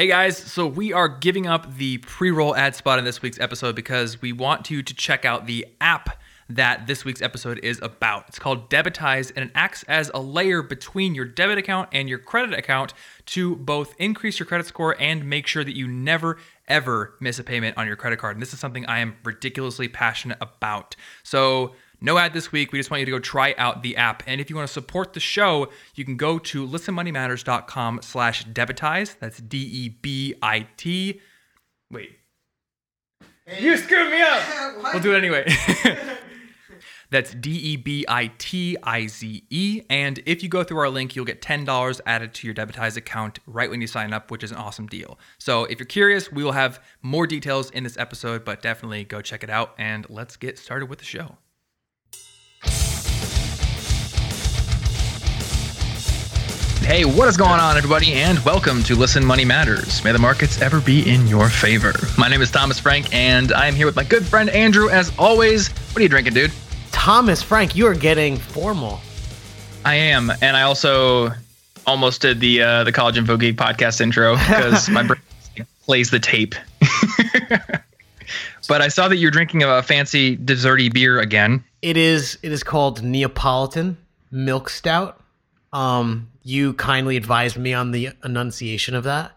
Hey guys, so we are giving up the pre roll ad spot in this week's episode because we want you to check out the app that this week's episode is about. It's called Debitize and it acts as a layer between your debit account and your credit account to both increase your credit score and make sure that you never ever miss a payment on your credit card. And this is something I am ridiculously passionate about. So, no ad this week. We just want you to go try out the app. And if you want to support the show, you can go to listenmoneymatters.com slash debitize. That's D-E-B-I-T. Wait. You screwed me up. we'll do it anyway. That's D E B I T I Z E. And if you go through our link, you'll get $10 added to your Debitize account right when you sign up, which is an awesome deal. So if you're curious, we will have more details in this episode, but definitely go check it out. And let's get started with the show. Hey, what is going on, everybody, and welcome to Listen Money Matters. May the markets ever be in your favor. My name is Thomas Frank, and I am here with my good friend Andrew, as always. What are you drinking, dude? Thomas Frank, you are getting formal. I am, and I also almost did the uh, the College Info Geek podcast intro because my brain plays the tape. but I saw that you're drinking a fancy desserty beer again. It is it is called Neapolitan Milk Stout. Um, you kindly advised me on the enunciation of that.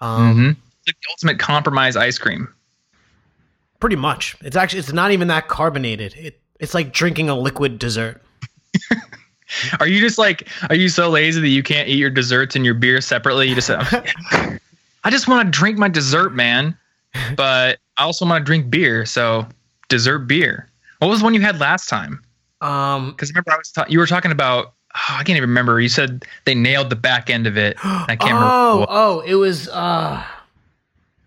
Um, mm-hmm. the ultimate compromise ice cream. Pretty much. It's actually it's not even that carbonated. It it's like drinking a liquid dessert. are you just like are you so lazy that you can't eat your desserts and your beer separately? You just I just want to drink my dessert, man. But I also want to drink beer, so dessert beer. What was the one you had last time? Um, because remember I was ta- you were talking about oh, I can't even remember. You said they nailed the back end of it. I can't oh, remember. Oh, it was. Uh,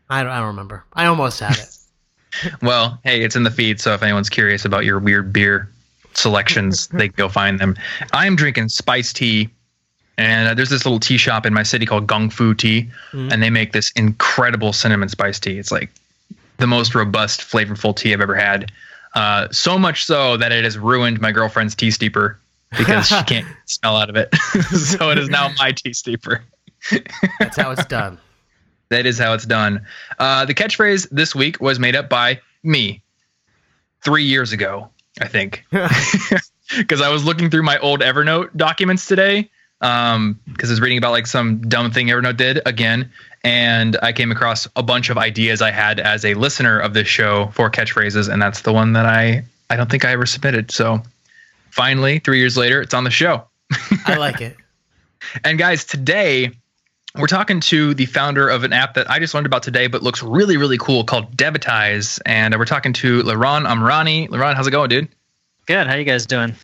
I don't. I don't remember. I almost had it. well, hey, it's in the feed, so if anyone's curious about your weird beer selections, they can go find them. I'm drinking spice tea, and uh, there's this little tea shop in my city called Gung Fu Tea, mm. and they make this incredible cinnamon spice tea. It's like the most robust, flavorful tea I've ever had. Uh, so much so that it has ruined my girlfriend's tea steeper because she can't smell out of it. so it is now my tea steeper. That's how it's done. That is how it's done. Uh, the catchphrase this week was made up by me three years ago, I think, because I was looking through my old Evernote documents today because um, I was reading about like some dumb thing Evernote did again, and I came across a bunch of ideas I had as a listener of this show for catchphrases, and that's the one that I I don't think I ever submitted. So finally, three years later, it's on the show. I like it. And guys, today we're talking to the founder of an app that I just learned about today, but looks really, really cool called Debitize. And we're talking to Liran Amrani. Liran, how's it going, dude? Good. How you guys doing?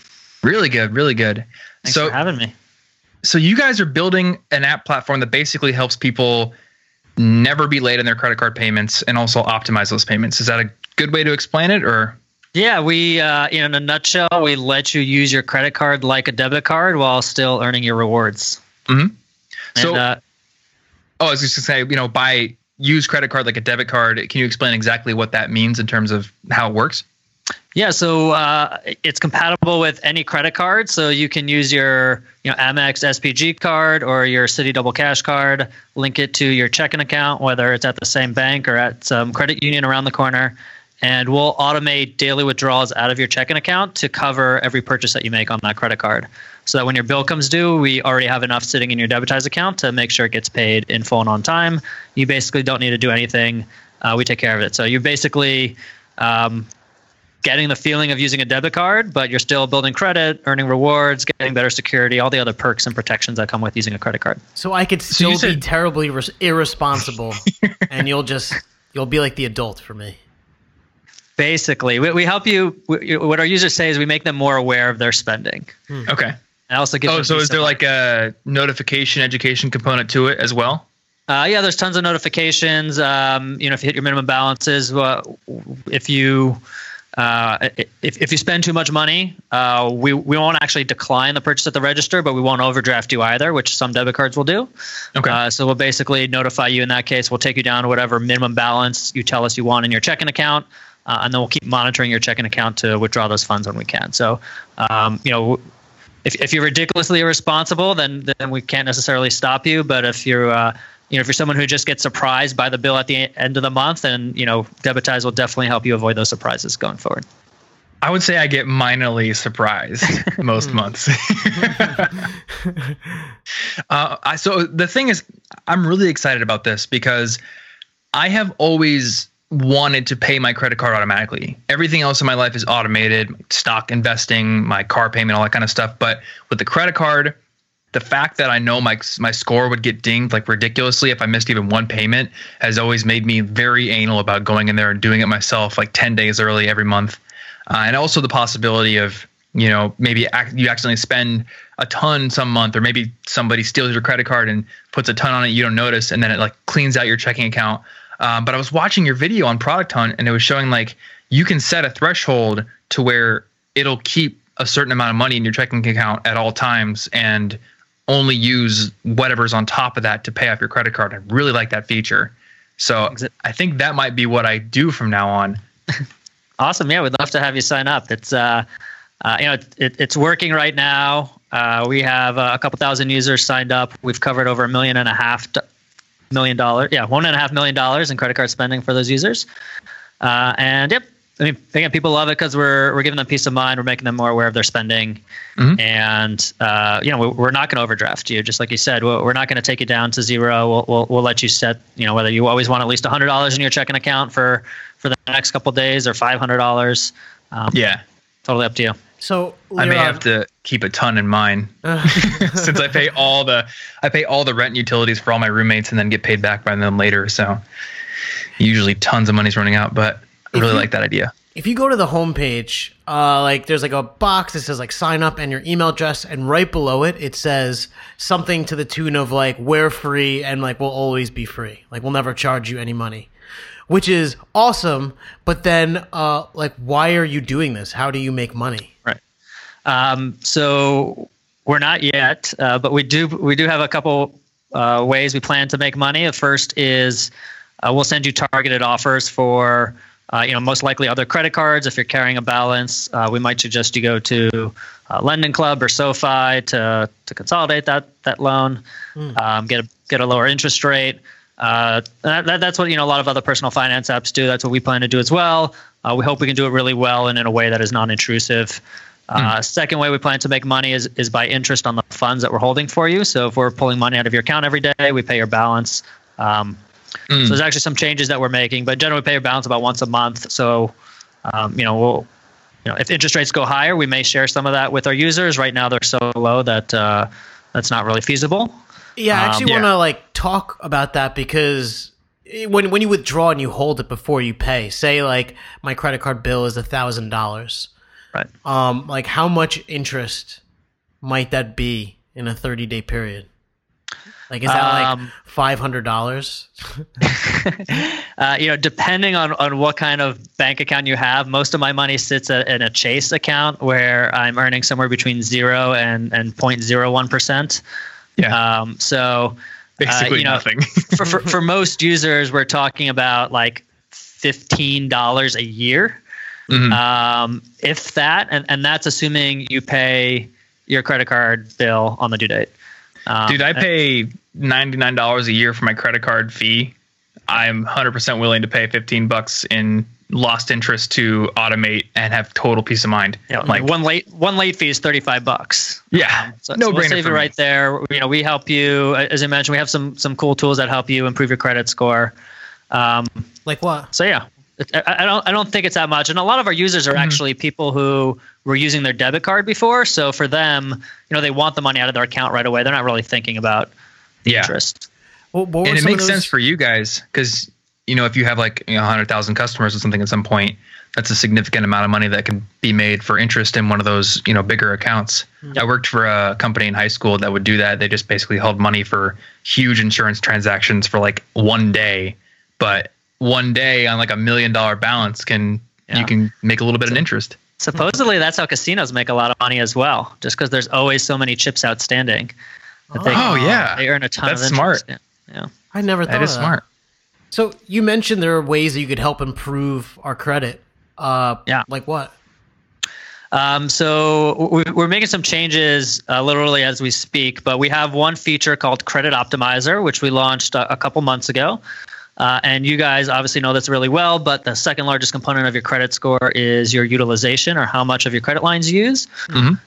Really good. Really good. Thanks so, for having me. So you guys are building an app platform that basically helps people never be late on their credit card payments and also optimize those payments. Is that a good way to explain it, or? Yeah, we uh, in a nutshell, we let you use your credit card like a debit card while still earning your rewards. Mm-hmm. So, and, uh, oh, I was just gonna say, you know, by use credit card like a debit card. Can you explain exactly what that means in terms of how it works? Yeah, so uh, it's compatible with any credit card. So you can use your you know Amex SPG card or your Citi Double Cash card, link it to your checking account, whether it's at the same bank or at some credit union around the corner and we'll automate daily withdrawals out of your checking account to cover every purchase that you make on that credit card. So that when your bill comes due, we already have enough sitting in your debitized account to make sure it gets paid in full and on time. You basically don't need to do anything. Uh, we take care of it. So you're basically um, getting the feeling of using a debit card, but you're still building credit, earning rewards, getting better security, all the other perks and protections that come with using a credit card. So I could still so be terribly res- irresponsible, and you'll just you'll be like the adult for me. Basically, we, we help you. We, what our users say is we make them more aware of their spending. Hmm. Okay. And also give. Oh, so is there like a notification education component to it as well? Uh, yeah, there's tons of notifications. Um, you know, if you hit your minimum balances, well, if you uh, if, if you spend too much money, uh, we, we won't actually decline the purchase at the register, but we won't overdraft you either, which some debit cards will do. Okay. Uh, so we'll basically notify you in that case. We'll take you down to whatever minimum balance you tell us you want in your checking account uh, and then we'll keep monitoring your checking account to withdraw those funds when we can. So, um, you know, if, if you're ridiculously irresponsible, then then we can't necessarily stop you. But if you're uh, you know, if you're someone who just gets surprised by the bill at the end of the month, and you know, Debitize will definitely help you avoid those surprises going forward. I would say I get minorly surprised most months. uh, I, so the thing is, I'm really excited about this because I have always wanted to pay my credit card automatically. Everything else in my life is automated, stock investing, my car payment, all that kind of stuff. But with the credit card, the fact that I know my my score would get dinged like ridiculously if I missed even one payment has always made me very anal about going in there and doing it myself like 10 days early every month. Uh, and also the possibility of you know maybe you accidentally spend a ton some month or maybe somebody steals your credit card and puts a ton on it you don't notice and then it like cleans out your checking account um, but i was watching your video on product hunt and it was showing like you can set a threshold to where it'll keep a certain amount of money in your checking account at all times and only use whatever's on top of that to pay off your credit card i really like that feature so i think that might be what i do from now on Awesome. Yeah, we'd love to have you sign up. It's uh, uh, you know, it, it, it's working right now. Uh, we have uh, a couple thousand users signed up. We've covered over a million and a half million dollars. Yeah, one and a half million dollars in credit card spending for those users. Uh, and yep, I mean, again, people love it because we're we're giving them peace of mind. We're making them more aware of their spending, mm-hmm. and uh, you know, we're not going to overdraft you. Just like you said, we're not going to take it down to zero. We'll, we'll we'll let you set. You know, whether you always want at least hundred dollars in your checking account for for the next couple days or five hundred dollars. Um, yeah, totally up to you. So I may have to keep a ton in mind since I pay all the I pay all the rent and utilities for all my roommates and then get paid back by them later. So usually tons of money's running out, but I really you, like that idea. If you go to the homepage, uh, like there's like a box that says like sign up and your email address, and right below it it says something to the tune of like we're free and like we'll always be free. Like we'll never charge you any money which is awesome. But then, uh, like, why are you doing this? How do you make money? Um, so we're not yet, uh, but we do we do have a couple uh, ways we plan to make money. The first is uh, we'll send you targeted offers for. Uh, you know, most likely other credit cards. If you're carrying a balance, uh, we might suggest you go to Lending Club or SoFi to to consolidate that that loan, mm. um, get a get a lower interest rate. Uh, that, that's what you know. A lot of other personal finance apps do. That's what we plan to do as well. Uh, we hope we can do it really well and in a way that is non-intrusive. Uh, mm. Second way we plan to make money is is by interest on the funds that we're holding for you. So if we're pulling money out of your account every day, we pay your balance. Um, mm. So there's actually some changes that we're making, but generally we pay your balance about once a month. So um, you know we'll you know if interest rates go higher, we may share some of that with our users. Right now they're so low that uh, that's not really feasible. Yeah, I actually um, want to like talk about that because when when you withdraw and you hold it before you pay, say like my credit card bill is a thousand dollars, right? Um, like how much interest might that be in a thirty day period? Like is that um, like five hundred dollars? uh, you know, depending on on what kind of bank account you have, most of my money sits in a Chase account where I'm earning somewhere between zero and and 0.01 percent. Yeah. Um, so basically uh, you know, nothing. for, for, for most users, we're talking about like fifteen dollars a year, mm-hmm. um, if that, and and that's assuming you pay your credit card bill on the due date. Um, Dude, I pay ninety nine dollars a year for my credit card fee. I'm hundred percent willing to pay fifteen bucks in lost interest to automate and have total peace of mind. Yeah, like one late one late fee is thirty five bucks. Yeah, um, so, no so we'll save you right there. You know, we help you as I mentioned. We have some some cool tools that help you improve your credit score. Um, like what? So yeah, I don't I don't think it's that much, and a lot of our users are mm-hmm. actually people who were using their debit card before. So for them, you know, they want the money out of their account right away. They're not really thinking about the yeah. interest. Well, and it makes sense for you guys because you know, if you have like you know, 100,000 customers or something at some point, that's a significant amount of money that can be made for interest in one of those, you know, bigger accounts. Yep. I worked for a company in high school that would do that. They just basically held money for huge insurance transactions for like one day, but one day on like a million dollar balance can yeah. you can make a little bit of interest. Supposedly that's how casinos make a lot of money as well, just because there's always so many chips outstanding. oh, they, oh yeah, they earn a ton that's of interest. smart. Yeah. yeah. I never thought that is that. smart. So you mentioned there are ways that you could help improve our credit. Uh, yeah. Like what? Um, so we- we're making some changes uh, literally as we speak, but we have one feature called Credit Optimizer, which we launched a, a couple months ago. Uh, and you guys obviously know this really well, but the second largest component of your credit score is your utilization or how much of your credit lines you use.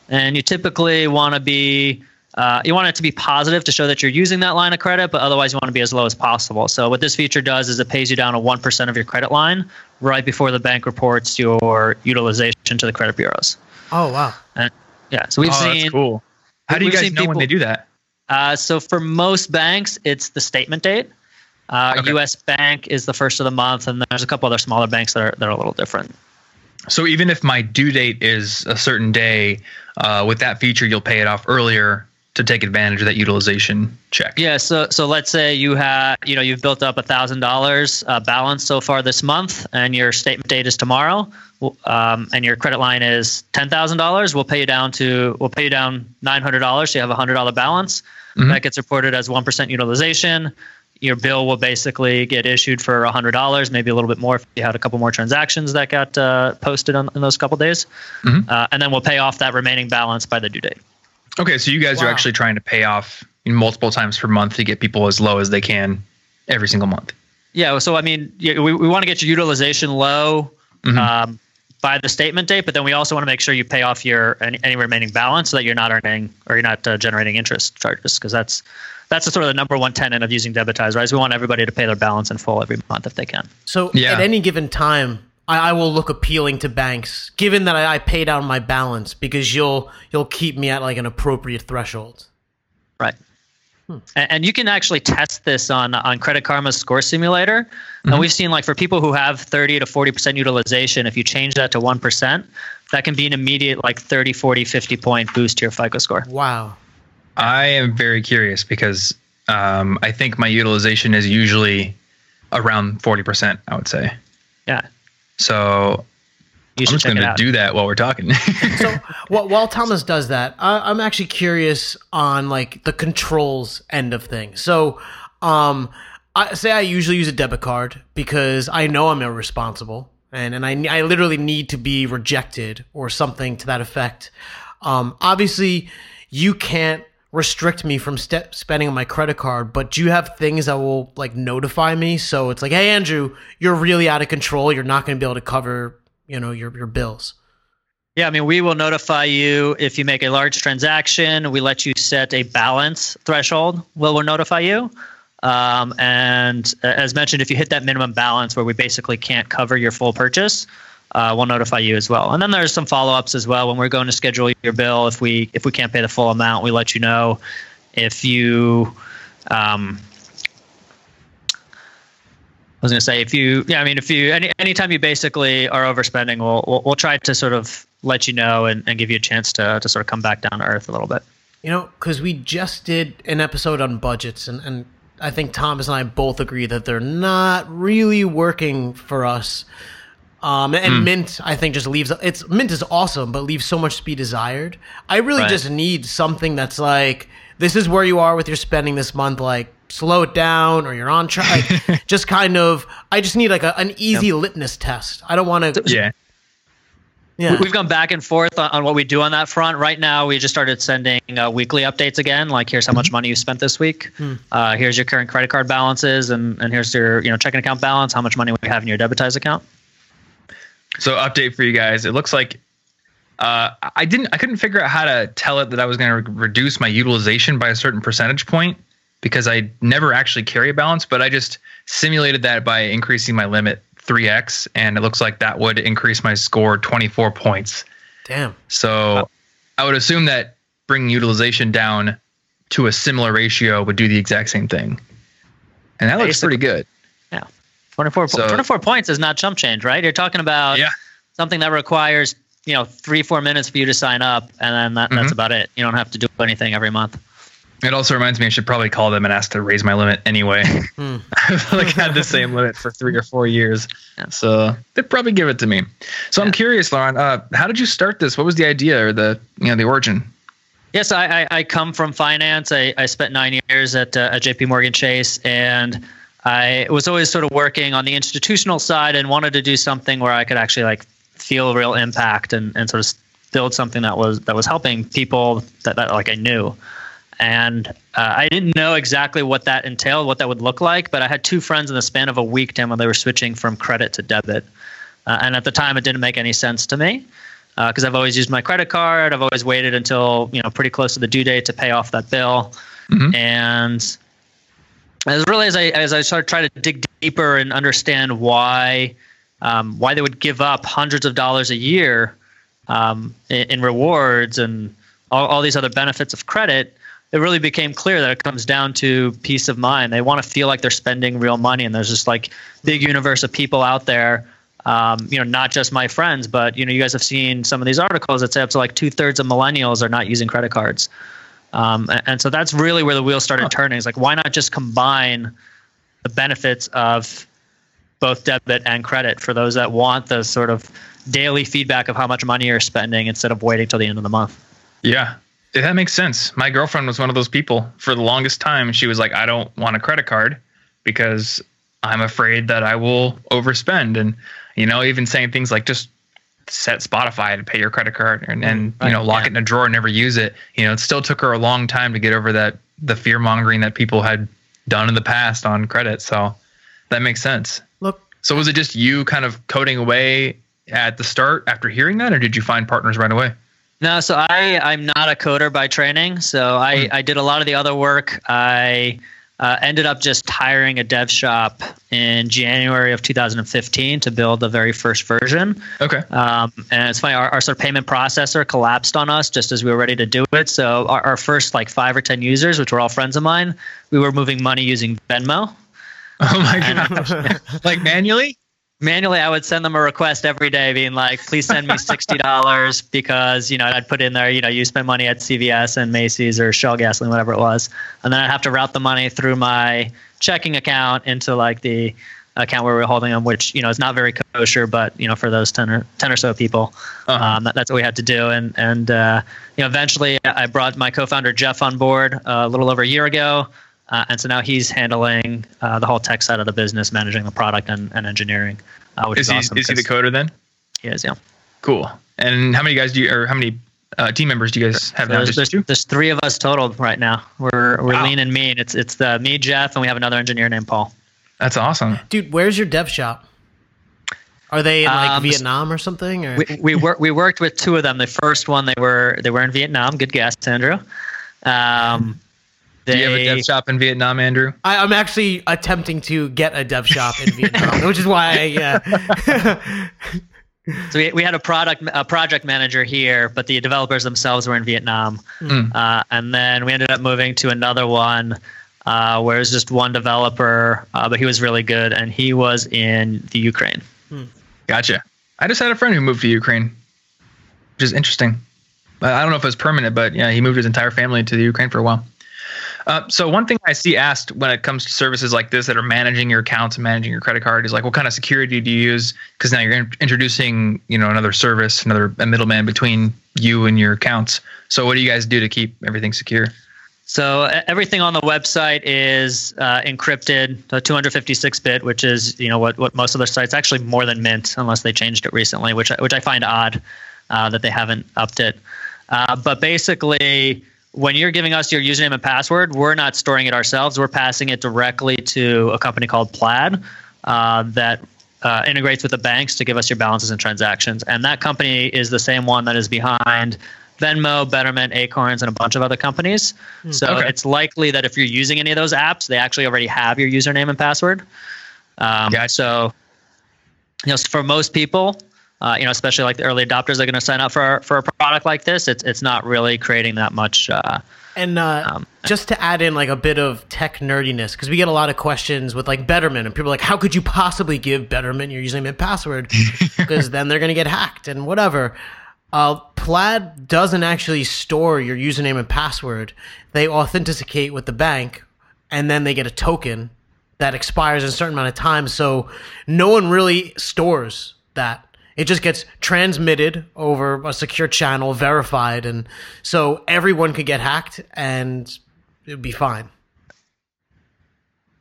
And you typically want to be uh, you want it to be positive to show that you're using that line of credit, but otherwise you want to be as low as possible. So what this feature does is it pays you down to one percent of your credit line right before the bank reports your utilization to the credit bureaus. Oh wow. And yeah, so we've oh, seen. that's cool. How do you guys seen know when they do that? Uh, so for most banks, it's the statement date. Uh, Okay. U.S. Bank is the first of the month, and there's a couple other smaller banks that are that are a little different. So even if my due date is a certain day, uh, with that feature, you'll pay it off earlier to take advantage of that utilization check. Yeah, so so let's say you have you know you've built up a thousand dollars uh, balance so far this month, and your statement date is tomorrow, um, and your credit line is ten thousand dollars. We'll pay you down to we'll pay you down nine hundred dollars. So you have a hundred dollar balance. That gets reported as one percent utilization. Your bill will basically get issued for a hundred dollars, maybe a little bit more if you had a couple more transactions that got uh, posted on, in those couple days, uh, and then we'll pay off that remaining balance by the due date. Okay, so you guys are actually trying to pay off multiple times per month to get people as low as they can every single month. Yeah, so I mean, we, we want to get your utilization low um, by the statement date, but then we also want to make sure you pay off your any, any remaining balance so that you're not earning or you're not uh, generating interest charges because that's that's the sort of the number one tenet of using Debitize, right? Is we want everybody to pay their balance in full every month if they can. So Yeah. at any given time, I, I will look appealing to banks, given that I, I pay down my balance because you'll you'll keep me at like an appropriate threshold. Right. Hmm. And, and you can actually test this on on Credit Karma's score simulator. And mm-hmm. we've seen like for people who have 30 to 40% utilization, if you change that to 1%, that can be an immediate like 30, 40, 50 point boost to your FICO score. Wow. I am very curious because um, I think my utilization is usually around 40%, I would say. Yeah. So You I'm just going to do that while we're talking. So while, while Thomas does that, I, I'm actually curious on like the controls end of things. So, um, I say I usually use a debit card because I know I'm irresponsible and and I I literally need to be rejected or something to that effect. Um, obviously, you can't restrict me from spending on my credit card, but do you have things that will like notify me? So it's like, hey Andrew, you're really out of control. You're not going to be able to cover, you know, your your bills. Yeah, I mean, we will notify you if you make a large transaction. We let you set a balance threshold. Well, we'll notify you. Um, and as mentioned, if you hit that minimum balance where we basically can't cover your full purchase, uh, we'll notify you as well. And then there's some follow-ups as well when we're going to schedule your bill. If we if we can't pay the full amount, we let you know. If you um, I was going to say if you, yeah, I mean, if you, any, anytime you basically are overspending, we'll, we'll, we'll try to sort of let you know and, and give you a chance to, to sort of come back down to earth a little bit. You know, because we just did an episode on budgets, and, and I think Thomas and I both agree that they're not really working for us. Um, and Mint, I think, just leaves it's Mint is awesome, but leaves so much to be desired. I really Right. just need something that's like, this is where you are with your spending this month. Like, slow it down, or you're on track. Like, just kind of, I just need like a, an easy litmus test. I don't want to. yeah. Yeah. We've gone back and forth on, on what we do on that front. Right now, we just started sending uh, weekly updates again. Like, here's how much money you spent this week. Uh, here's your current credit card balances, and, and here's your you know checking account balance. How much money we have in your debitize account. So update for you guys. It looks like uh, I didn't. I couldn't figure out how to tell it that I was going to re- reduce my utilization by a certain percentage point because I never actually carry a balance. But I just simulated that by increasing my limit 3x, and it looks like that would increase my score 24 points. Damn. So I would assume that bringing utilization down to a similar ratio would do the exact same thing, and that looks pretty good. Yeah, 24, So- 24 points is not chump change, right? You're talking about Yeah. something that requires you know three four minutes for you to sign up, and then that, that's about it. You don't have to do anything every month. It also reminds me I should probably call them and ask to raise my limit anyway. I've like had the same limit for three or four years, so they'd probably give it to me. So I'm curious, Liran, uh, how did you start this? What was the idea or the you know the origin? Yes, I, I, I come from finance. I, I spent nine years at, uh, at JP Morgan Chase, and I was always sort of working on the institutional side and wanted to do something where I could actually like feel real impact and, and sort of build something that was that was helping people that, that like I knew. And uh, I didn't know exactly what that entailed, what that would look like, but I had two friends in the span of a week, Tim, when they were switching from credit to debit. Uh, and at the time, it didn't make any sense to me because uh, I've always used my credit card. I've always waited until you know pretty close to the due date to pay off that bill. Mm-hmm. And as really as I as I started trying to dig deeper and understand why um, why they would give up hundreds of dollars a year um, in, in, rewards and all, all these other benefits of credit, it really became clear that it comes down to peace of mind. They want to feel like they're spending real money, and there's this like big universe of people out there. Um, you know, not just my friends, but you know, you guys have seen some of these articles that say up to like two thirds of millennials are not using credit cards. Um, and, and, so that's really where the wheels started huh. turning. It's like, why not just combine the benefits of both debit and credit for those that want the sort of daily feedback of how much money you're spending instead of waiting till the end of the month? Yeah, that makes sense. My girlfriend was one of those people for the longest time. She was like, I don't want a credit card because I'm afraid that I will overspend. And, you know, even saying things like just set Spotify to pay your credit card and, and right, you know, lock yeah. it in a drawer and never use it. You know, it still took her a long time to get over that, the fear mongering that people had done in the past on credit. So that makes sense. Look. So was it just you kind of coding away at the start after hearing that, or did you find partners right away? No, so I I'm not a coder by training. So I mm. I did a lot of the other work. I uh, ended up just hiring a dev shop in January of 2015 to build the very first version. Okay. Um, and it's funny, our, our, sort of payment processor collapsed on us just as we were ready to do it. So our, our first like five or 10 users, which were all friends of mine, we were moving money using Venmo. Oh my gosh. like manually? Manually i would send them a request every day being like please send me $60 because you know i'd put in there you know you spend money at cvs and macy's or shell gasoline whatever it was. And then i'd have to route the money through my checking account into like the account where we're holding them which you know is not very kosher but you know for those 10 or 10 or so people uh-huh. um, that, that's what we had to do. And and uh, you know eventually i brought my co-founder jeff on board uh, a little over a year ago uh, and so now he's handling uh, the whole tech side of the business, managing the product and, and engineering, uh, which is, is he, awesome. Is he the coder then? He is, yeah. Cool. And how many guys do you, or how many uh, team members do you guys have so now? There's, there's, there's, three of us total right now. We're we're wow. lean and mean. It's it's the me, Jeff, and we have another engineer named Paul. That's awesome, dude. Where's your dev shop? Are they in like um, Vietnam or something? Or? We we, wor- we worked with two of them. The first one they were they were in Vietnam. Good guess, Andrew. Um, they, Do you have a dev shop in Vietnam, Andrew? I, am actually attempting to get a dev shop in Vietnam, which is why I, yeah. so we, we had a product a project manager here, but the developers themselves were in Vietnam, mm. uh, and then we ended up moving to another one uh, where it was just one developer, uh, but he was really good, and he was in the Ukraine. Mm. Gotcha. I just had a friend who moved to Ukraine, which is interesting. I don't know if it was permanent, but yeah, he moved his entire family to the Ukraine for a while. Uh, so one thing I see asked when it comes to services like this that are managing your accounts and managing your credit card is like, what kind of security do you use? Because now you're in- introducing, you know, another service, another a middleman between you and your accounts. So what do you guys do to keep everything secure? So everything on the website is uh, encrypted, 256-bit, which is you know what what most other sites actually more than Mint, unless they changed it recently, which which I find odd uh, that they haven't upped it. Uh, but basically, when you're giving us your username and password, we're not storing it ourselves. We're passing it directly to a company called Plaid uh, that uh, integrates with the banks to give us your balances and transactions. And that company is the same one that is behind Venmo, Betterment, Acorns, and a bunch of other companies. Mm, so okay. it's likely that if you're using any of those apps, they actually already have your username and password. Um, gotcha. So, you know, for most people, uh, you know, especially like the early adopters are going to sign up for for a product like this. It's it's not really creating that much. Uh, and uh, um, just to add in like a bit of tech nerdiness, because we get a lot of questions with like Betterment, and people are like, "How could you possibly give Betterment your username and password? Because then they're going to get hacked and whatever." Uh, Plaid doesn't actually store your username and password. They authenticate with the bank, and then they get a token that expires in a certain amount of time. So no one really stores that it just gets transmitted over a secure channel, verified, and so everyone could get hacked, and it'd be fine.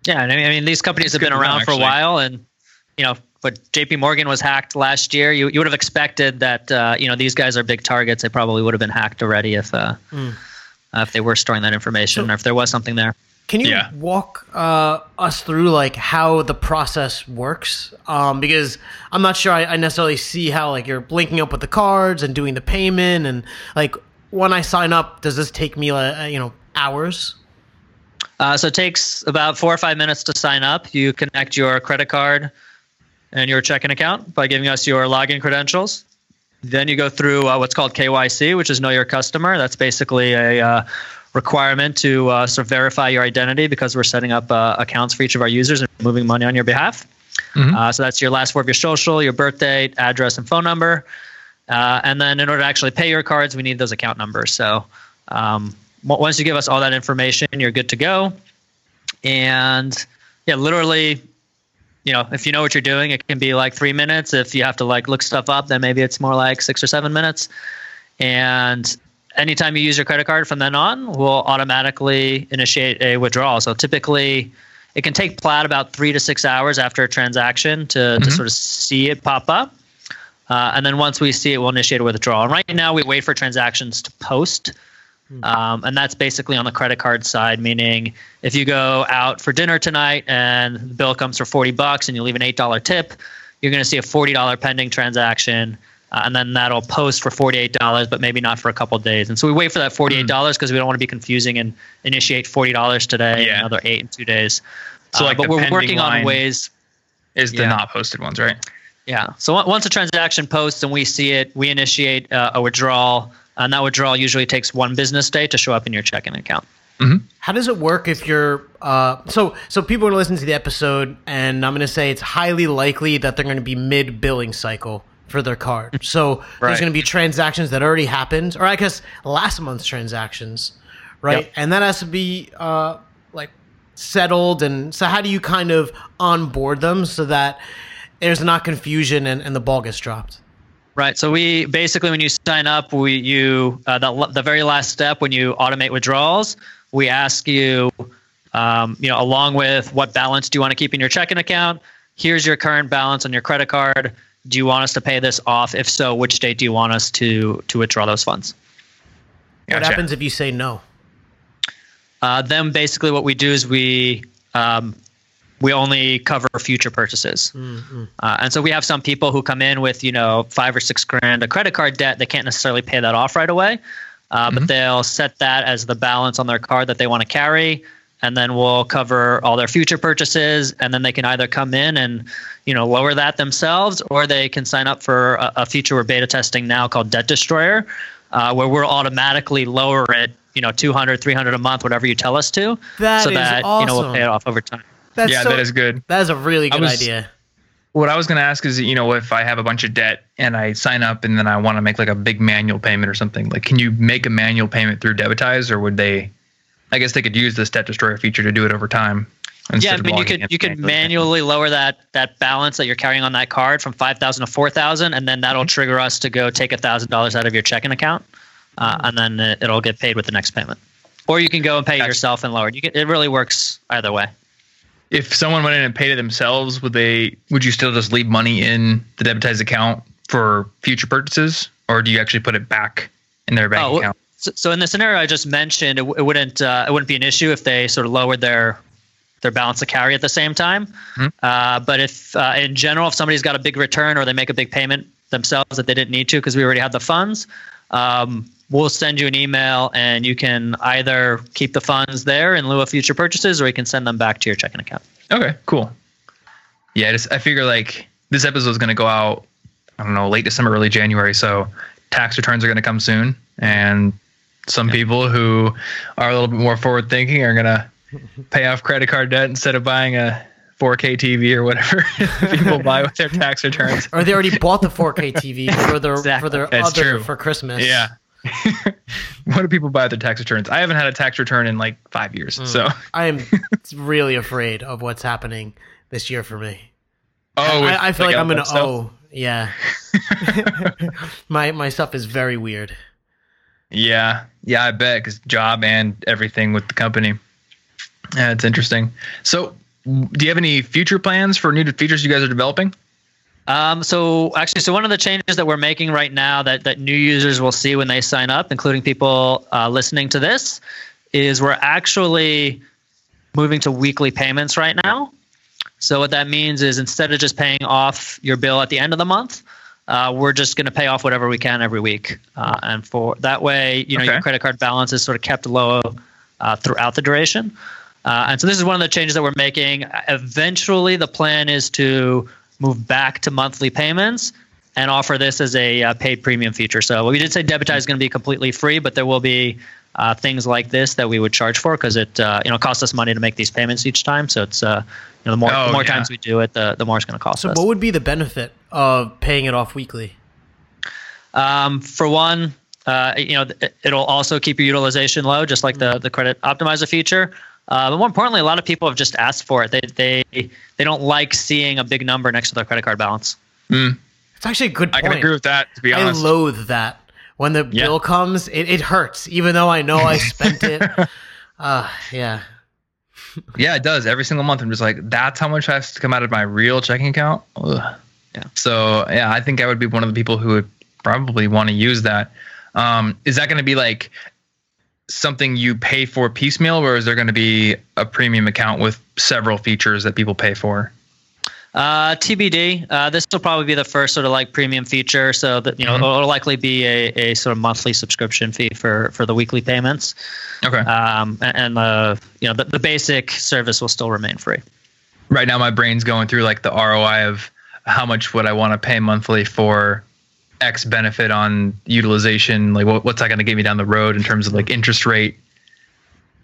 Yeah, I mean, these companies have been around for a while, and you know, but J.P. Morgan was hacked last year. You you would have expected that uh, you know these guys are big targets. They probably would have been hacked already if uh, uh, if they were storing that information or if there was something there. Can you Yeah. walk uh, us through like how the process works? Um, because I'm not sure I, I necessarily see how like you're linking up with the cards and doing the payment and like when I sign up, does this take me uh, you know hours? Uh, so it takes about four or five minutes to sign up. You connect your credit card and your checking account by giving us your login credentials. Then you go through uh, what's called KYC, which is Know Your Customer. That's basically a uh, requirement to uh, sort of verify your identity because we're setting up uh, accounts for each of our users and moving money on your behalf. Uh, so that's your last four of your social, your birth date, address, and phone number. Uh, and then in order to actually pay your cards, we need those account numbers. So um, once you give us all that information, you're good to go. And yeah, literally, you know, if you know what you're doing, it can be like three minutes. If you have to like look stuff up, then maybe it's more like six or seven minutes. And anytime you use your credit card from then on, we'll automatically initiate a withdrawal. So typically, it can take Plaid about three to six hours after a transaction to, to sort of see it pop up. Uh, and then once we see it, we'll initiate a withdrawal. And right now, we wait for transactions to post. Um, and that's basically on the credit card side, meaning if you go out for dinner tonight and the bill comes for 40 bucks and you leave an $8 tip, you're going to see a $40 pending transaction. Uh, and then that'll post for $48, but maybe not for a couple of days. And so we wait for that $48 because we don't want to be confusing and initiate $40 today Yeah. and another eight in two days. So, Uh, but the we're pending working on ways. Is the Yeah. not posted ones, right? Yeah. So on- once a transaction posts and we see it, we initiate uh, a withdrawal, and that withdrawal usually takes one business day to show up in your checking account. How does it work if you're uh, so so people are listening to the episode and I'm going to say it's highly likely that they're going to be mid billing cycle for their card. So there's going to be transactions that already happened or I guess last month's transactions, right? Yep. And that has to be uh, like settled and so how do you kind of onboard them so that there's not confusion and, and the ball gets dropped? Right. So we basically, when you sign up, we you uh, the the very last step when you automate withdrawals, we ask you, um, you know, along with what balance do you want to keep in your checking account? Here's your current balance on your credit card. Do you want us to pay this off? If so, which date do you want us to to withdraw those funds? What happens if you say no? Uh, then basically, what we do is we um, we only cover future purchases. Uh, and so we have some people who come in with you know five or six grand of credit card debt. They can't necessarily pay that off right away, uh, but they'll set that as the balance on their card that they want to carry. And then we'll cover all their future purchases, and then they can either come in and, you know, lower that themselves, or they can sign up for a, a feature we're beta testing now called Debt Destroyer, uh, where we'll automatically lower it, you know, 200, 300 a month, whatever you tell us to, That so is that you know we'll pay it off over time. That's yeah, so- that is good. That is a really good was- idea. What I was going to ask is, you know, if I have a bunch of debt and I sign up and then I want to make like a big manual payment or something, like, can you make a manual payment through Debitize, or would they? I guess they could use this debt destroyer feature to do it over time. Yeah, I mean, you could you could manually. lower that that balance that you're carrying on that card from five thousand to four thousand, and then that'll trigger us to go take a thousand dollars out of your checking account, uh, and then it- it'll get paid with the next payment. Or you can go and pay it Gotcha. yourself and lower it. You can, it really works either way. If someone went in and paid it themselves, would they? Would you still just leave money in the debitized account for future purchases, or do you actually put it back in their bank Oh, account? So, so in the scenario I just mentioned, it, it wouldn't uh, it wouldn't be an issue if they sort of lowered their their balance to carry at the same time. Uh, but if uh, in general, if somebody's got a big return or they make a big payment themselves that they didn't need to because we already have the funds, um, we'll send you an email and you can either keep the funds there in lieu of future purchases or you can send them back to your checking account. Okay, cool. Yeah, I just I figure like this episode is going to go out. I don't know, late December, early January. So tax returns are going to come soon, and some people who are a little bit more forward thinking are going to pay off credit card debt instead of buying a 4K TV or whatever people buy with their tax returns. Or they already bought the 4K TV for their Exactly. for their That's other true. for Christmas. Yeah. what do people buy with their tax returns? I haven't had a tax return in like five years. Hmm. So, I am really afraid of what's happening this year for me. oh, I, I feel like, I'm gonna stuff? owe. Yeah. my my stuff is very weird. Yeah, yeah, I bet because job and everything with the company. Yeah, it's interesting. So do you have any future plans for new features you guys are developing? Um, so actually, so one of the changes that we're making right now that, that new users will see when they sign up, including people uh, listening to this, is we're actually moving to weekly payments right now. So what that means is instead of just paying off your bill at the end of the month, uh, we're just going to pay off whatever we can every week, uh, and for that way, you know, Okay. your credit card balance is sort of kept low uh, throughout the duration. Uh, and so this is one of the changes that we're making. Eventually, the plan is to move back to monthly payments and offer this as a uh, paid premium feature. So we did say Debitize is going to be completely free, but there will be uh, things like this that we would charge for because it uh, you know costs us money to make these payments each time. So it's uh, you know the more Oh, the more yeah. times we do it, the the more it's going to cost So us. what would be the benefit of paying it off weekly? Um, for one, uh, you know, it, it'll also keep your utilization low, just like the the credit optimizer feature. Uh, but more importantly, a lot of people have just asked for it. They they they don't like seeing a big number next to their credit card balance. It's actually a good I can agree with that. To be honest, I loathe that. When the Yeah. bill comes, it, it hurts, even though I know I spent it. Uh, yeah. yeah, it does. Every single month, I'm just like, that's how much has to come out of my real checking account. Ugh. Yeah. So yeah, I think I would be one of the people who would probably want to use that. Um, is that going to be like something you pay for piecemeal, or is there going to be a premium account with several features that people pay for? Uh, TBD. Uh, this will probably be the first sort of like premium feature, so that you know it'll likely be a, a sort of monthly subscription fee for for the weekly payments. Okay. Um, and, the you know the, the basic service will still remain free. right now my brain's going through like the ROI of how much would I want to pay monthly for X benefit on utilization? Like what, what's that going to get me down the road in terms of like interest rate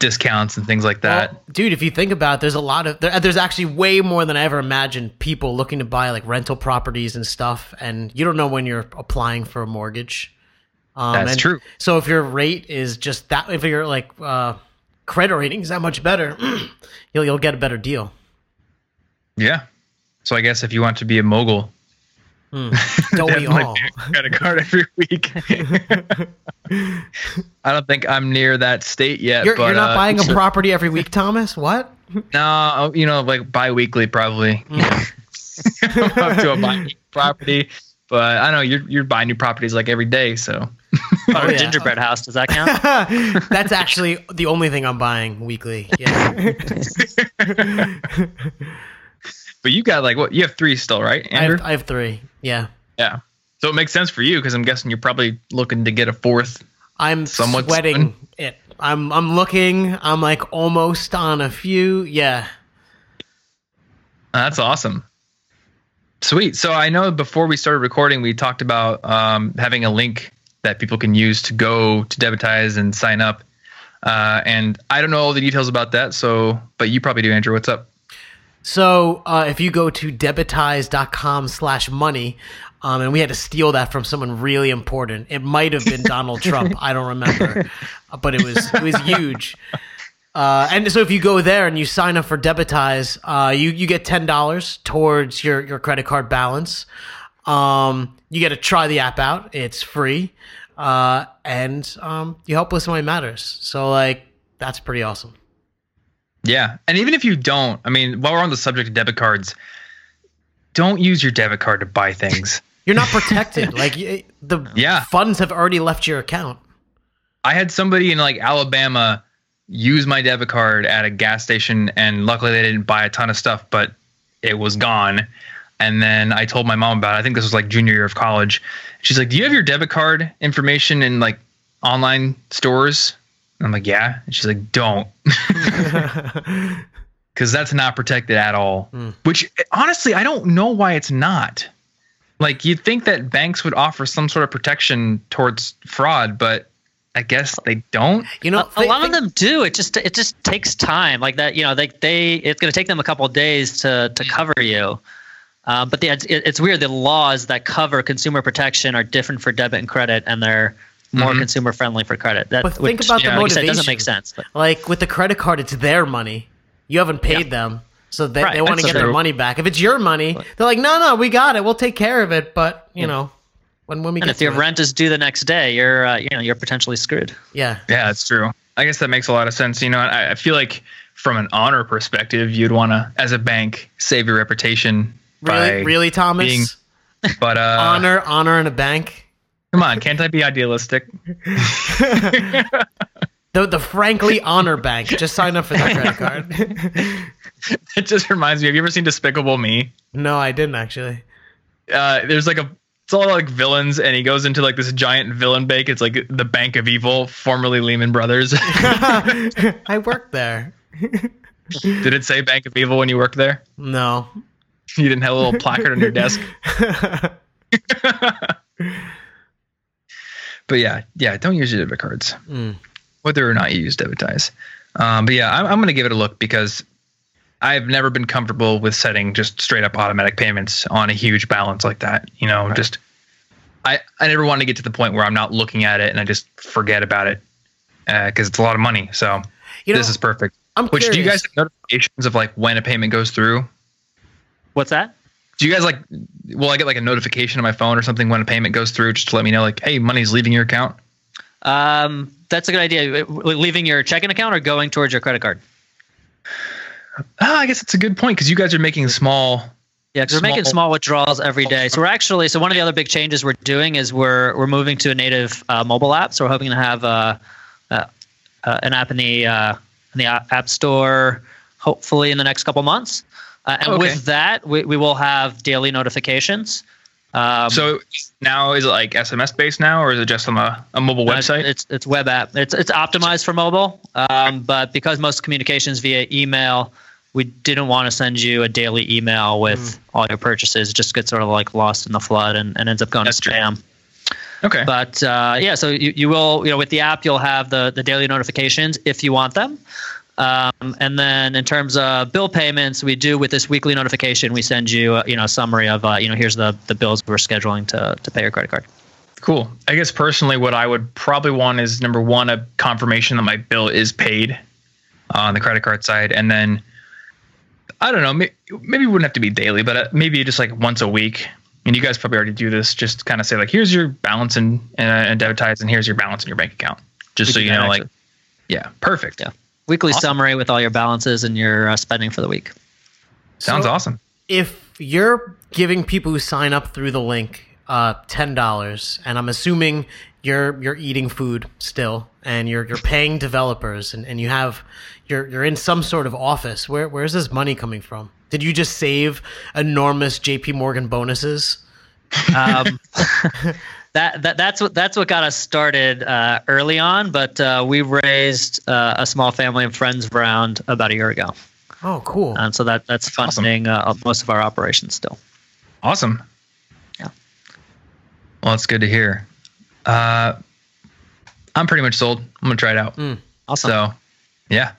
discounts and things like that? Well, dude, if you think about it, there's a lot of there, there's actually way more than I ever imagined people looking to buy like rental properties and stuff, and you don't know when you're applying for a mortgage. Um, That's true. So if your rate is just that, if your like uh, credit rating is that much better, you'll you'll get a better deal. yeah. So I guess if you want to be a mogul, Don't we all? pay a credit card every week. I don't think I'm near that state yet. You're, but, you're not uh, buying a property every week, Thomas. What? No, you know, like bi-weekly probably. I'm up to a bi property, but I know you're you're buying new properties like every day, so Oh, yeah. gingerbread house. Does that count? That's actually the only thing I'm buying weekly. Yeah, but you got like what you have three still, right, I Andrew? have, I have three. Yeah, yeah. So it makes sense for you because I'm guessing you're probably looking to get a fourth. I'm Somewhat sweating soon. it. I'm I'm looking. I'm like almost on a few. Yeah. That's awesome. Sweet. So I know before we started recording, we talked about um, having a link that people can use to go to Debitize and sign up. Uh, and I don't know all the details about that. So, but you probably do, Andrew. What's up? So uh, if you go to debitize.com slash money, um, and we had to steal that from someone really important. It might have been Donald Trump. I don't remember, but it was it was huge. Uh, and so if you go there and you sign up for Debitize, uh, you you get ten dollars towards your your credit card balance. Um, you get to try the app out. It's free, uh, and um, you help with somebody matters. So like that's pretty awesome. Yeah. And even if you don't, I mean, while we're on the subject of debit cards, don't use your debit card to buy things. You're not protected. like the Yeah. funds have already left your account. I had somebody in like Alabama use my debit card at a gas station, and luckily they didn't buy a ton of stuff, but it was gone. And then I told my mom about it. I think this was like junior year of college. She's like, "Do you have your debit card information in like online stores?" And I'm like, "Yeah." And she's like, "Don't." Because that's not protected at all. Which honestly, I don't know why it's not. Like you'd think that banks would offer some sort of protection towards fraud, but I guess they don't. You know, a thi- lot of them do. It just it just takes time. Like that, you know, they they it's going to take them a couple of days to to cover you. Uh, but the, it's, it's weird. The laws that cover consumer protection are different for debit and credit, and they're more Mhm. consumer friendly for credit. That, But think about the like I said, doesn't make sense. But Like with the credit card, it's their money. You haven't paid them, so they, Right, they want to that's get their money back. If it's your money, they're like, no, no, we got it. We'll take care of it. But you know, when when we and get if your it. rent is due the next day, you're uh, you know you're potentially screwed. yeah, Yeah, that's true. I guess that makes a lot of sense. You know, I, I feel like from an honor perspective, you'd want to, as a bank, save your reputation by Really, really, Thomas? being- But uh, honor, honor in a bank. Come on, can't I be idealistic? The the Frankly Honor Bank. Just sign up for that credit card. It just reminds me. Have you ever seen Despicable Me? no, I didn't actually. uh, there's like a it's all like villains, and he goes into like this giant villain bank. It's like the Bank of Evil, formerly Lehman Brothers. I worked there. Did it say Bank of Evil when you worked there? No. You didn't have a little placard on your desk. But yeah, yeah, don't use your debit cards, Mm. whether or not you use debitize. Um, but yeah, I'm, I'm going to give it a look because I've never been comfortable with setting just straight up automatic payments on a huge balance like that. You know, just I I never want to get to the point where I'm not looking at it and I just forget about it because it's a lot of money. So You know, this is perfect. I'm Which do you guys have notifications of like when a payment goes through? What's that? Do you guys like? Will I get like a notification on my phone or something when a payment goes through, just to let me know, like, hey, money's leaving your account? Um, that's a good idea. Leaving your checking account or going towards your credit card? Ah, I guess it's a good point because you guys are making small. Yeah, because we're making Small- withdrawals every day. So we're actually so one of the other big changes we're doing is we're we're moving to a native uh, mobile app. So we're hoping to have uh, uh, uh, an app in the uh, in the App store hopefully in the next couple months. Uh, and Okay. with that, we, we will have daily notifications. Um, So now is it like SMS based now, or is it just on a, a mobile website? It's it's web app. It's it's optimized for mobile, um, but because most communications via email, we didn't want to send you a daily email with Mm. all your purchases. It just gets sort of like lost in the flood and, and ends up going That's to true. spam. okay. But uh, yeah, so you, you will you know with the app you'll have the the daily notifications if you want them. Um, and then in terms of bill payments, we do with this weekly notification, we send you uh, you know a summary of uh, you know here's the the bills we're scheduling to to pay your credit card. Cool. I guess personally, what I would probably want is number one, a confirmation that my bill is paid on the credit card side, and then I don't know, may- maybe it wouldn't have to be daily, but uh, maybe just like once a week. And you guys probably already do this. Just kind of say like, here's your balance and, uh, and debitize, and here's your balance in your bank account, just We so you know, like, yeah, perfect. Yeah. Weekly Awesome. summary with all your balances and your uh, spending for the week. Sounds So- awesome. if you're giving people who sign up through the link uh, ten dollars, and I'm assuming you're you're eating food still, and you're you're paying developers, and, and you have you're you're in some sort of office. Where where's this money coming from? Did you just save enormous J.P. Morgan bonuses? Um, that, that that's what that's what got us started uh, early on, but uh, we raised uh, a small family and friends round about a year ago, Oh, cool. and so that that's funding uh, most of our operations still. Awesome. Yeah. Well, that's good to hear. Uh, I'm pretty much sold. I'm gonna try it out. Awesome. So, yeah.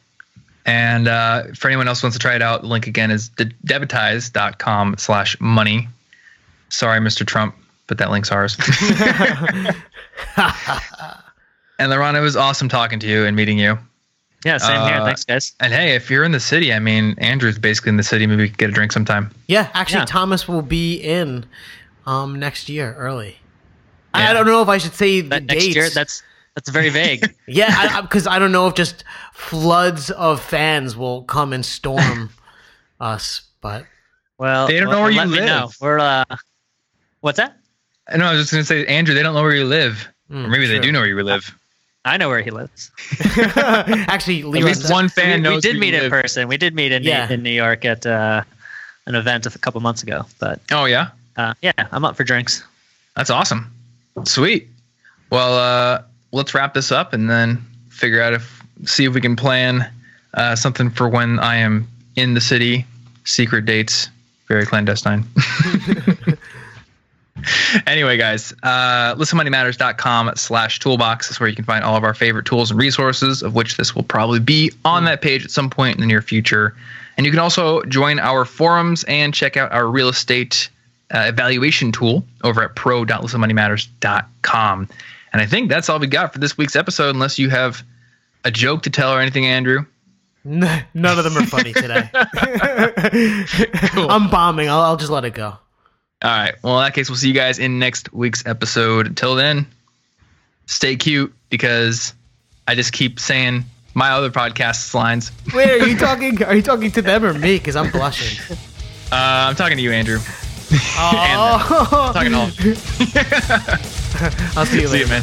And uh, for anyone else who wants to try it out, the link again is the debitize.com slash money. Sorry, Mr. Trump, but that link's ours. and Liran, it was awesome talking to you and meeting you. yeah, same here. uh, Thanks, guys. And hey, if you're in the city, I mean, Andrew's basically in the city. Maybe we could get a drink sometime. Yeah, actually, Yeah. Thomas will be in um, next year early. Yeah. I don't know if I should say the That next dates. year, that's that's very vague. Yeah, because I, don't know if just floods of fans will come and storm us. But Well, They don't know where you let me live. know. We're uh, what's that? I know. I was just gonna say, Andrew, they don't know where you live, Mm, or maybe they do know where you live. I know where he lives. actually, At Liran, least one fan we, knows. we did meet you in live. person. We did meet in Yeah. in New York at uh, an event a couple months ago. But Oh yeah, uh, yeah, I'm up for drinks. that's awesome. Sweet. Well, uh, let's wrap this up and then figure out if see if we can plan uh, something for when I am in the city. Secret dates, very clandestine. anyway, guys, uh, listenmoneymatters.com slash toolbox is where you can find all of our favorite tools and resources, of which this will probably be on that page at some point in the near future. And you can also join our forums and check out our real estate uh, evaluation tool over at pro.listenmoneymatters.com. And I think that's all we got for this week's episode, unless you have a joke to tell or anything, Andrew. None of them are funny today. I'm bombing. I'll, I'll just let it go. All right. Well, in that case, we'll see you guys in next week's episode. Until then, stay cute because I just keep saying my other podcast's lines. Wait, are you talking? Are you talking to them or me? Because I'm blushing. Uh, I'm talking to you, Andrew. Oh, talking to all. I'll see you See later. you, man.